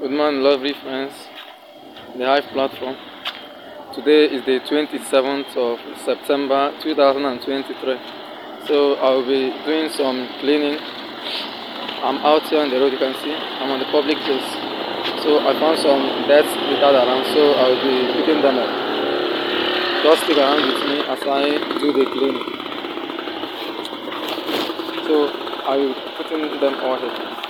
Good morning, lovely friends. The Hive platform. Today is the 27th of September 2023. So I'll be doing some cleaning. I'm out here on the road, you can see. I'm on the public place. So I found some dead littered around, so I'll be picking them up. Just stick around with me as I do the cleaning. So I'll be putting them all here.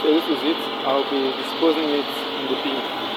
So this is it. I'll be disposing it in the bin.